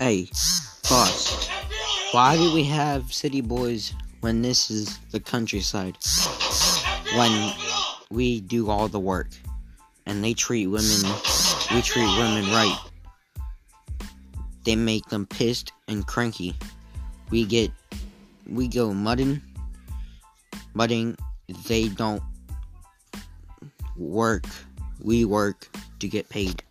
Hey, boss, why do we have city boys when this is the countryside? When we do all the work and they treat women, we treat women right. They make them pissed and cranky. We get, we go mudding, mudding. They don't work. We work to get paid.